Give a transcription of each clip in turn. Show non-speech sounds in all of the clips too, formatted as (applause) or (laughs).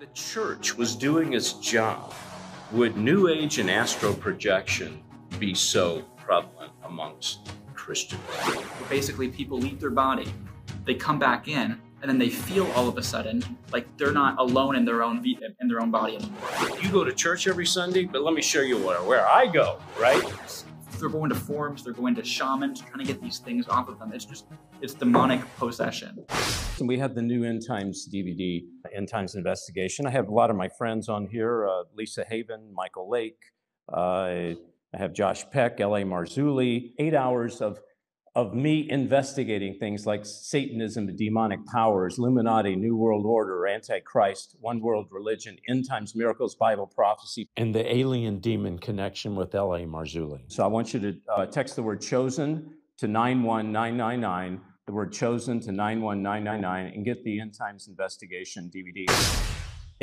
the church was doing its job, would New Age and astral projection be so prevalent amongst Christians? Basically, people leave their body, they come back in, and then they feel all of a sudden like they're not alone in their own in their own body anymore. You go to church every Sunday, but let me show you where, where I go, right? They're going to forums, they're going to shamans, trying to get these things off of them. It's just, it's demonic possession. And we have the new End Times DVD, End Times Investigation. I have a lot of my friends on here uh, Lisa Haven, Michael Lake. Uh, I have Josh Peck, L.A. Marzulli. Eight hours of of me investigating things like Satanism, demonic powers, Illuminati, New World Order, Antichrist, One World Religion, End Times Miracles, Bible Prophecy, and the alien demon connection with L.A. Marzulli. So I want you to uh, text the word chosen to 91999, the word chosen to 91999, and get the End Times Investigation DVD.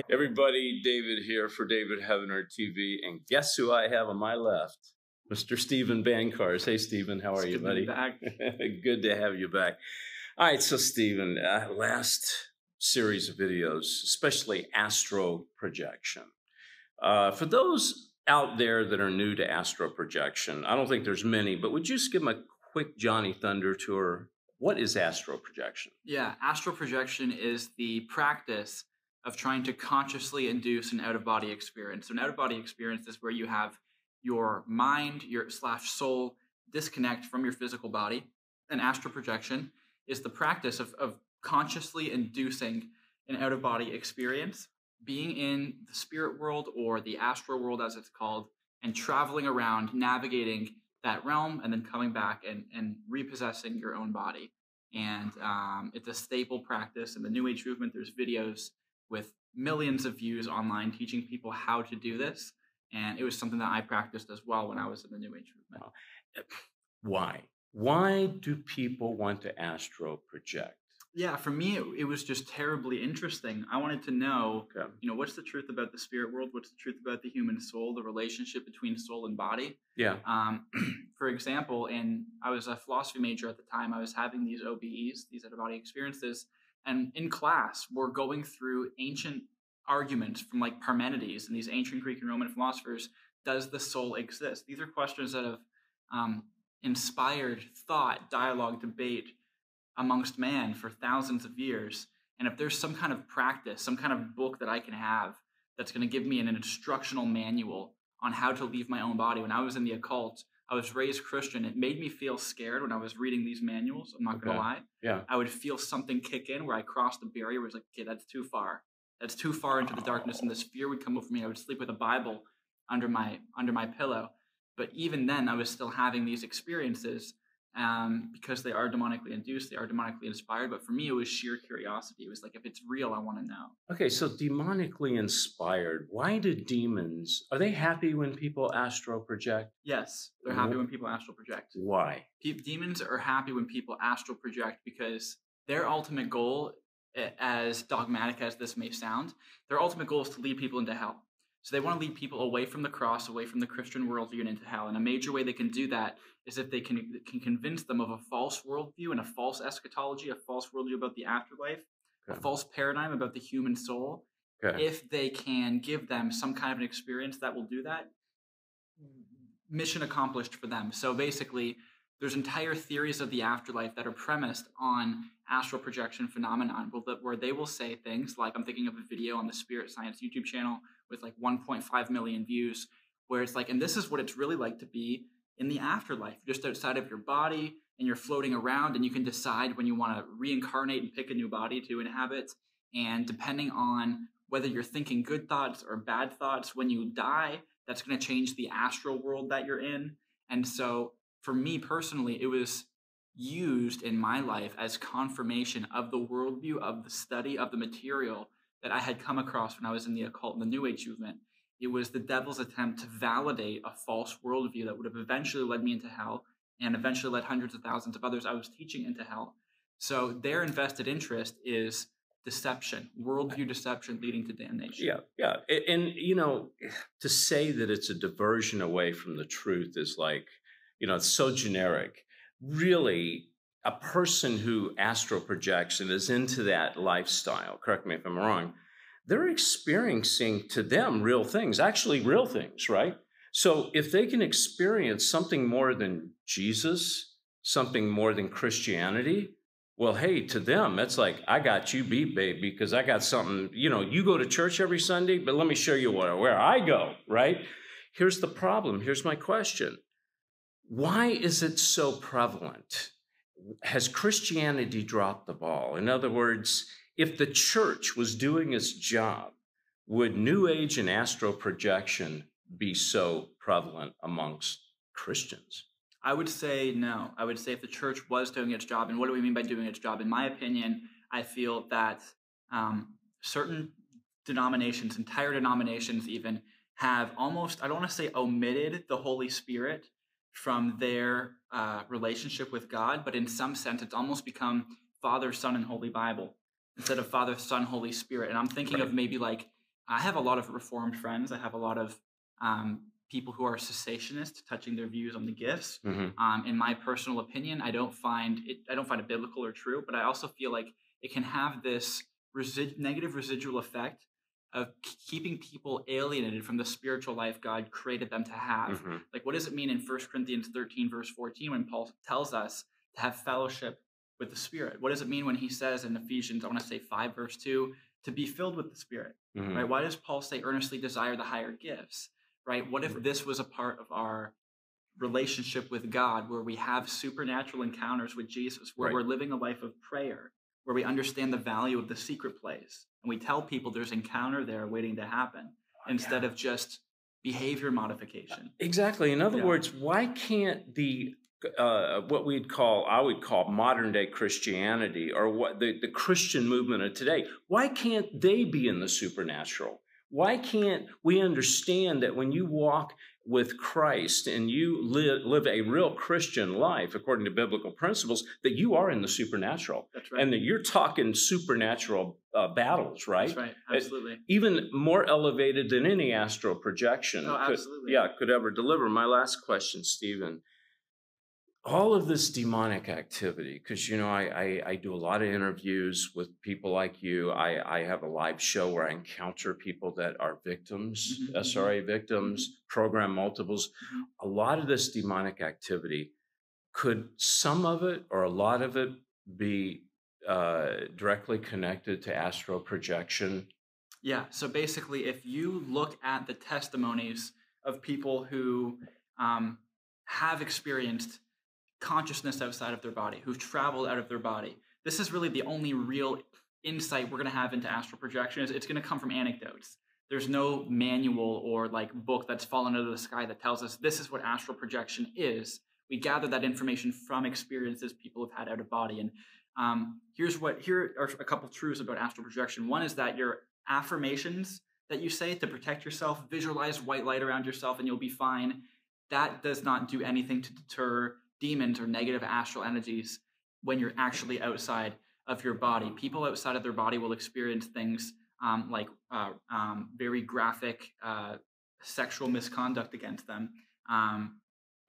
Everybody, David here for David Heavener TV, and guess who I have on my left? Mr. Steven Bancarz. Hey, Steven, how are it's you, buddy? back. (laughs) good to have you back. All right, so Steven, uh, last series of videos, especially astro projection. Uh, for those out there that are new to astro projection, I don't think there's many, but would you just give them a quick Johnny Thunder tour? What is astro projection? Yeah, astro projection is the practice of trying to consciously induce an out of body experience. So, an out of body experience is where you have your mind, your slash soul disconnect from your physical body. And astral projection is the practice of, of consciously inducing an out of body experience, being in the spirit world or the astral world, as it's called, and traveling around, navigating that realm, and then coming back and, and repossessing your own body. And um, it's a staple practice in the New Age movement. There's videos with millions of views online teaching people how to do this. And it was something that I practiced as well when I was in the New Age movement. Why? Why do people want to astro project? Yeah, for me, it, it, was just terribly interesting. I wanted to know, okay. you know, what's the truth about the spirit world? What's the truth about the human soul? The relationship between soul and body. Yeah. Um, (clears throat) for example, and I was a philosophy major at the time. I was having these OBEs, these out of body experiences, and in class, we're going through ancient arguments from like Parmenides and these ancient Greek and Roman philosophers does the soul exist? These are questions that have um, inspired thought, dialogue, debate amongst man for thousands of years. And if there's some kind of practice, some kind of book that I can have that's going to give me an instructional manual on how to leave my own body, when I was in the occult, I was raised Christian. It made me feel scared when I was reading these manuals. I'm not okay. going to lie. Yeah. I would feel something kick in where I crossed the barrier. Where it's like, okay, that's too far that's too far into the darkness and this fear would come over me. I would sleep with a bible under my under my pillow. But even then i was still having these experiences um, because they are demonically induced they are demonically inspired but for me it was sheer curiosity. It was like if it's real i want to know. Okay so demonically inspired why do demons are they happy when people astral project? Yes they're happy when people astral project. Why? Demons are happy when people astral project because their ultimate goal as dogmatic as this may sound, their ultimate goal is to lead people into hell. So they want to lead people away from the cross, away from the Christian worldview, and into hell. And a major way they can do that is if they can, can convince them of a false worldview and a false eschatology, a false worldview about the afterlife, okay. a false paradigm about the human soul. Okay. If they can give them some kind of an experience that will do that, mission accomplished for them. So basically, there's entire theories of the afterlife that are premised on astral projection phenomenon where they will say things like i'm thinking of a video on the spirit science youtube channel with like 1.5 million views where it's like and this is what it's really like to be in the afterlife just outside of your body and you're floating around and you can decide when you want to reincarnate and pick a new body to inhabit. And depending on whether you're thinking good thoughts or bad thoughts when you die that's going to change the astral world that you're in. And so for me personally, it was used in my life as confirmation of the worldview, of the study, of the material that I had come across when I was in the occult and the New Age movement. It was the devil's attempt to validate a false worldview that would have eventually led me into hell and eventually led hundreds of thousands of others I was teaching into hell. So their invested interest is deception, worldview deception leading to damnation. Yeah, yeah. And, and, you know, to say that it's a diversion away from the truth is like you know, it's so generic. Really, a person who astral projects and is into that lifestyle, correct me if I'm wrong, they're experiencing to them real things, actually, real things, right? So if they can experience something more than Jesus, something more than Christianity, well, hey, to them, it's like, I got you beat, babe, because I got something, you know, you go to church every Sunday, but let me show you where I go, right? Here's the problem. Here's my question. Why is it so prevalent? Has Christianity dropped the ball? In other words, if the church was doing its job, would New Age and astral projection be so prevalent amongst Christians? I would say no. I would say if the church was doing its job, and what do we mean by doing its job? In my opinion, I feel that um, certain denominations, entire denominations even, have almost, I don't want to say omitted the Holy Spirit from their uh, relationship with God, but in some sense, it's almost become Father, Son, and Holy Bible instead of Father, Son, Holy Spirit. And I'm thinking right. of maybe like, I have a lot of Reformed friends. I have a lot of um, people who are cessationist, touching their views on the gifts. Mm-hmm. Um, in my personal opinion, I don't find it. I don't find it biblical or true, but I also feel like it can have this resi- negative residual effect of keeping people alienated from the spiritual life God created them to have. Mm-hmm. Like, what does it mean in 1 Corinthians 13, verse 14, when Paul tells us to have fellowship with the Spirit? What does it mean when he says in Ephesians, I want to say 5, verse 2, to be filled with the Spirit? Mm-hmm. Right? Why does Paul say earnestly desire the higher gifts? right? What if this was a part of our relationship with God where we have supernatural encounters with Jesus, where right. we're living a life of prayer, where we understand the value of the secret place, and we tell people there's encounter there waiting to happen oh, instead yeah. of just behavior modification. Exactly. In other yeah. words, why can't the uh, what we'd call, I would call modern day Christianity or what the, the Christian movement of today, why can't they be in the supernatural? Why can't we understand that when you walk with Christ and you live, live a real Christian life according to biblical principles, that you are in the supernatural? That's right. And that you're talking supernatural uh, battles, right? That's right. Absolutely. Even more elevated than any astral projection. Oh, absolutely. Could, yeah, could ever deliver. My last question, Steven all of this demonic activity, because you know, I, I, I do a lot of interviews with people like you. I, I have a live show where I encounter people that are victims, mm-hmm, mm-hmm. SRA victims, program multiples. Mm-hmm. A lot of this demonic activity, could some of it or a lot of it be uh, directly connected to astral projection? Yeah. So basically, if you look at the testimonies of people who um, have experienced consciousness outside of their body, who've traveled out of their body. This is really the only real insight we're going to have into astral projection. Is it's going to come from anecdotes. There's no manual or like book that's fallen out of the sky that tells us this is what astral projection is. We gather that information from experiences people have had out of body. And um, here's what here are a couple truths about astral projection. One is that your affirmations that you say to protect yourself, visualize white light around yourself and you'll be fine. That does not do anything to deter demons or negative astral energies when you're actually outside of your body. People outside of their body will experience things um, like uh, um, very graphic uh, sexual misconduct against them, um,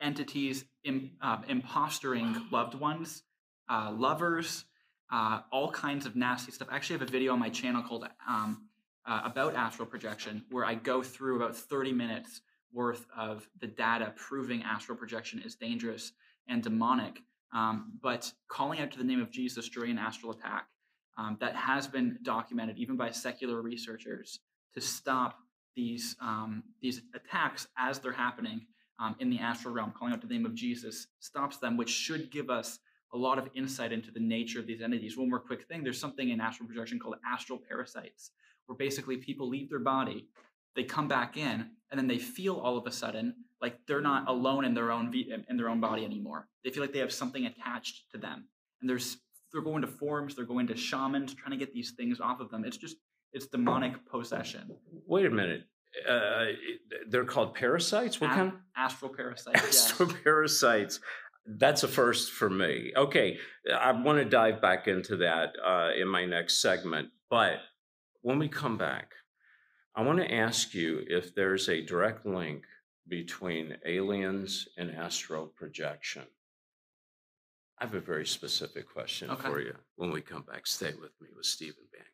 entities Im- uh, impostoring loved ones, uh, lovers, uh, all kinds of nasty stuff. I actually have a video on my channel called um, uh, about astral projection where I go through about 30 minutes worth of the data proving astral projection is dangerous and demonic, um, but calling out to the name of Jesus during an astral attack um, that has been documented even by secular researchers to stop these um, these attacks as they're happening um, in the astral realm. Calling out to the name of Jesus stops them, which should give us a lot of insight into the nature of these entities. One more quick thing: there's something in astral projection called astral parasites, where basically people leave their body, they come back in, and then they feel all of a sudden like they're not alone in their own in their own body anymore. They feel like they have something attached to them, and there's they're going to forms, they're going to shamans, trying to get these things off of them. It's just it's demonic possession. Wait a minute. Uh, they're called parasites. What kind? Astral parasites. (laughs) Astral parasites. That's a first for me. Okay, I want to dive back into that uh, in my next segment. But when we come back, I want to ask you if there's a direct link between aliens and astral projection. I have a very specific question okay. for you when we come back. Stay with me with Steven Van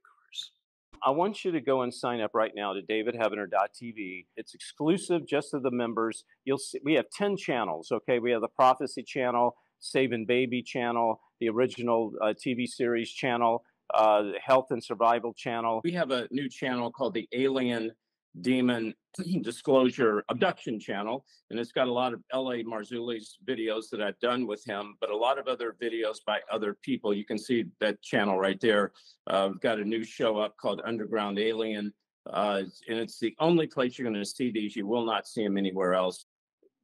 I want you to go and sign up right now to davidheavener.tv. It's exclusive just to the members. You'll see we have 10 channels, okay? We have the prophecy channel, Saving Baby channel, the original uh, TV series channel, uh, the health and survival channel. We have a new channel called the Alien Demon (clears throat) Disclosure Abduction channel, and it's got a lot of L.A. Marzulli's videos that I've done with him, but a lot of other videos by other people. You can see that channel right there. Uh, we've got a new show up called Underground Alien, uh, and it's the only place you're going to see these. You will not see them anywhere else.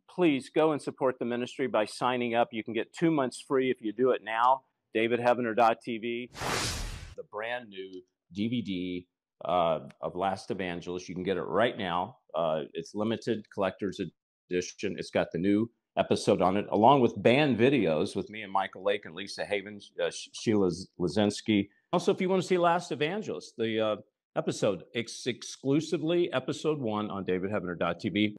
Please go and support the ministry by signing up. You can get two months free if you do it now. DavidHeavener.tv. The brand new DVD uh, of Last Evangelist. You can get it right now. Uh, it's limited collector's edition. It's got the new episode on it, along with band videos with me and Michael Lake and Lisa Havens, uh, Sheila Zilinsky. Also, if you want to see Last Evangelist, the uh, episode, it's exclusively episode one on davidheavener.tv.